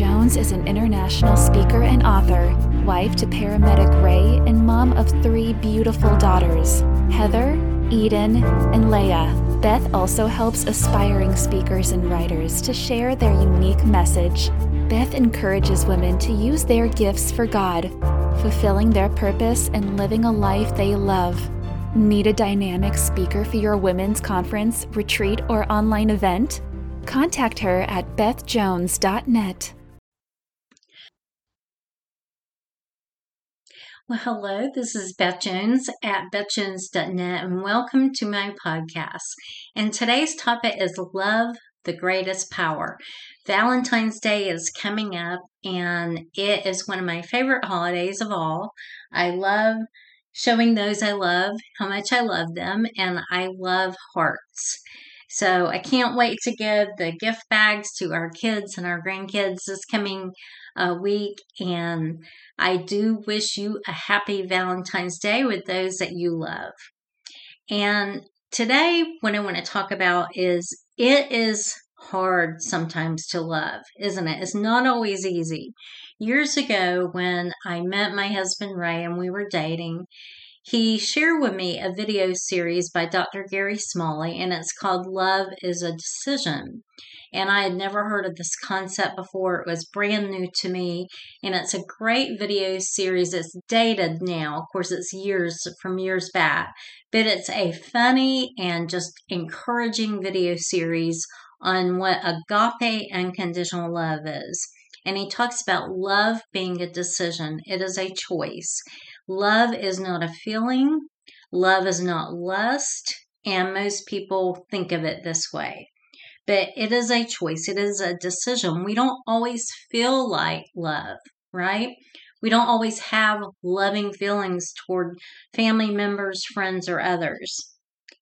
Jones is an international speaker and author, wife to paramedic Ray, and mom of three beautiful daughters Heather, Eden, and Leia. Beth also helps aspiring speakers and writers to share their unique message. Beth encourages women to use their gifts for God, fulfilling their purpose and living a life they love. Need a dynamic speaker for your women's conference, retreat, or online event? Contact her at bethjones.net. Well, hello, this is Beth Jones at bethjones.net, and welcome to my podcast. And today's topic is Love, the Greatest Power. Valentine's Day is coming up, and it is one of my favorite holidays of all. I love showing those I love how much I love them, and I love hearts. So I can't wait to give the gift bags to our kids and our grandkids this coming uh, week. And I do wish you a happy Valentine's Day with those that you love. And today, what I want to talk about is it is hard sometimes to love, isn't it? It's not always easy. Years ago, when I met my husband Ray and we were dating, he shared with me a video series by Dr. Gary Smalley, and it's called Love is a Decision. And I had never heard of this concept before. It was brand new to me, and it's a great video series. It's dated now. Of course, it's years from years back, but it's a funny and just encouraging video series on what agape unconditional love is. And he talks about love being a decision, it is a choice. Love is not a feeling, love is not lust, and most people think of it this way. But it is a choice, it is a decision. We don't always feel like love, right? We don't always have loving feelings toward family members, friends, or others.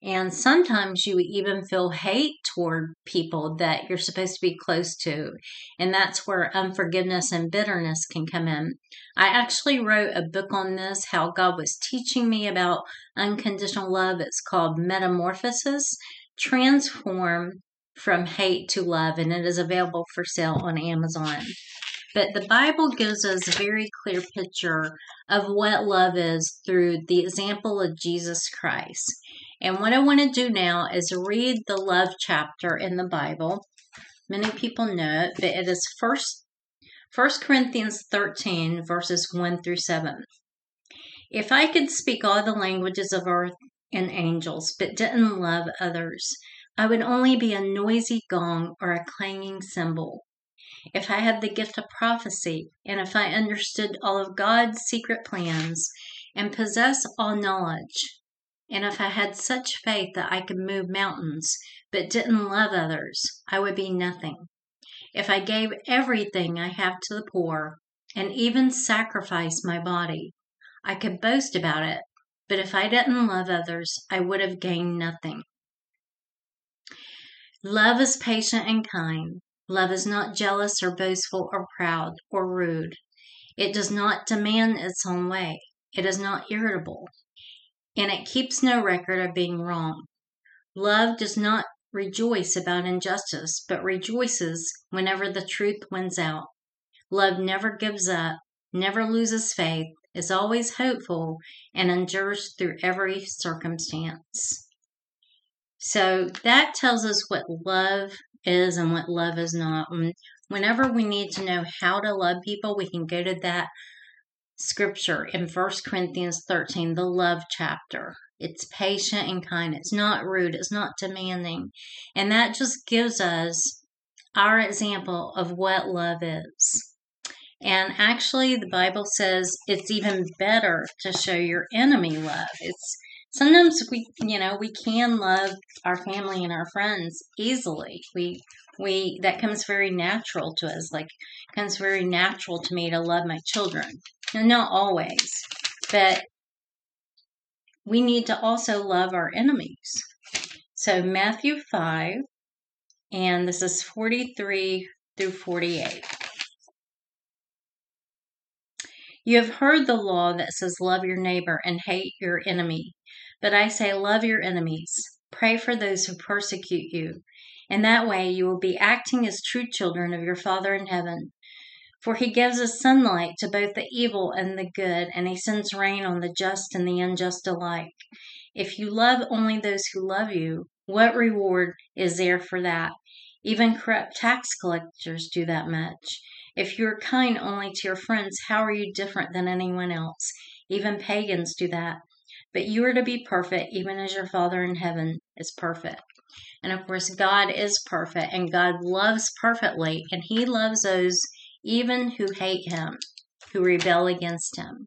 And sometimes you even feel hate toward people that you're supposed to be close to. And that's where unforgiveness and bitterness can come in. I actually wrote a book on this, how God was teaching me about unconditional love. It's called Metamorphosis Transform from Hate to Love, and it is available for sale on Amazon. But the Bible gives us a very clear picture of what love is through the example of Jesus Christ. And what I want to do now is read the love chapter in the Bible. Many people know it, but it is first 1 Corinthians 13, verses 1 through 7. If I could speak all the languages of earth and angels, but didn't love others, I would only be a noisy gong or a clanging cymbal. If I had the gift of prophecy, and if I understood all of God's secret plans, and possess all knowledge, and if I had such faith that I could move mountains, but didn't love others, I would be nothing. If I gave everything I have to the poor, and even sacrificed my body, I could boast about it, but if I didn't love others, I would have gained nothing. Love is patient and kind. Love is not jealous or boastful or proud or rude. It does not demand its own way. It is not irritable and it keeps no record of being wrong. Love does not rejoice about injustice, but rejoices whenever the truth wins out. Love never gives up, never loses faith, is always hopeful, and endures through every circumstance. So that tells us what love is and what love is not. Whenever we need to know how to love people, we can go to that scripture in First Corinthians 13, the love chapter. It's patient and kind. It's not rude. It's not demanding. And that just gives us our example of what love is. And actually, the Bible says it's even better to show your enemy love. It's sometimes we, you know, we can love our family and our friends easily. We we that comes very natural to us like comes very natural to me to love my children and not always but we need to also love our enemies. So matthew 5 and this is 43 through 48 you have heard the law that says love your neighbor and hate your enemy. But i say love your enemies. Pray for those who persecute you. And that way you will be acting as true children of your Father in heaven. For he gives us sunlight to both the evil and the good, and he sends rain on the just and the unjust alike. If you love only those who love you, what reward is there for that? Even corrupt tax collectors do that much. If you are kind only to your friends, how are you different than anyone else? Even pagans do that. But you are to be perfect, even as your Father in heaven is perfect. And of course, God is perfect, and God loves perfectly, and He loves those even who hate him, who rebel against him.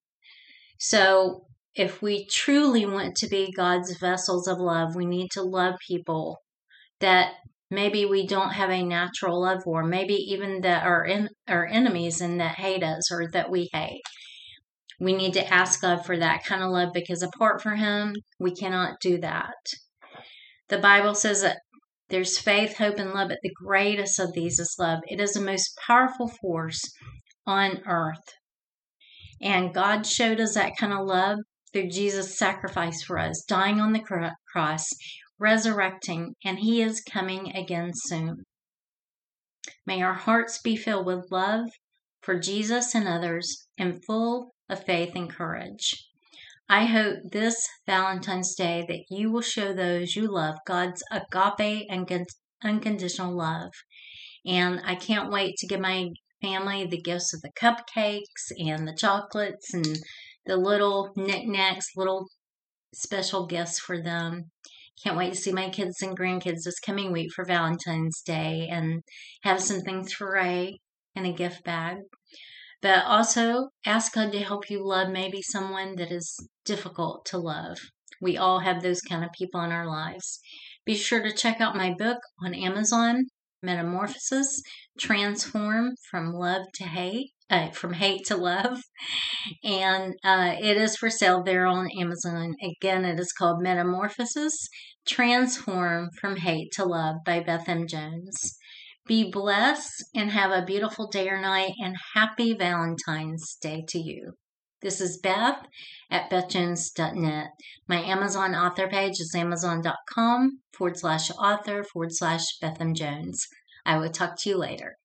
So, if we truly want to be God's vessels of love, we need to love people that maybe we don't have a natural love for, maybe even that are in our enemies and that hate us or that we hate. We need to ask God for that kind of love because apart from Him, we cannot do that. The Bible says that there's faith, hope, and love, but the greatest of these is love. It is the most powerful force on earth. And God showed us that kind of love through Jesus' sacrifice for us, dying on the cross, resurrecting, and He is coming again soon. May our hearts be filled with love for Jesus and others and full of faith and courage. I hope this Valentine's Day that you will show those you love God's agape and unconditional love. And I can't wait to give my family the gifts of the cupcakes and the chocolates and the little knickknacks, little special gifts for them. Can't wait to see my kids and grandkids this coming week for Valentine's Day and have something to Ray in a gift bag. But also ask God to help you love maybe someone that is difficult to love. We all have those kind of people in our lives. Be sure to check out my book on Amazon, Metamorphosis Transform from Love to Hate. Uh, from hate to love, and uh, it is for sale there on Amazon. Again, it is called Metamorphosis Transform from Hate to Love by Beth M. Jones. Be blessed and have a beautiful day or night, and happy Valentine's Day to you. This is Beth at bethjones.net. My Amazon author page is amazon.com forward slash author forward slash Beth M. Jones. I will talk to you later.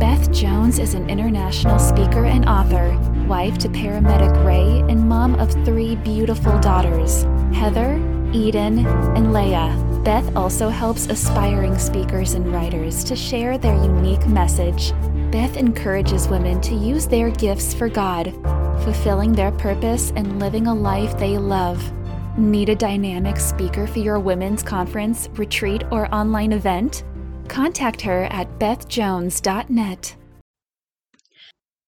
Beth Jones is an international speaker and author wife to paramedic Ray, and mom of three beautiful daughters Heather, Eden, and Leah. Beth also helps aspiring speakers and writers to share their unique message. Beth encourages women to use their gifts for God, fulfilling their purpose and living a life they love. Need a dynamic speaker for your women's conference, retreat, or online event? Contact her at bethjones.net.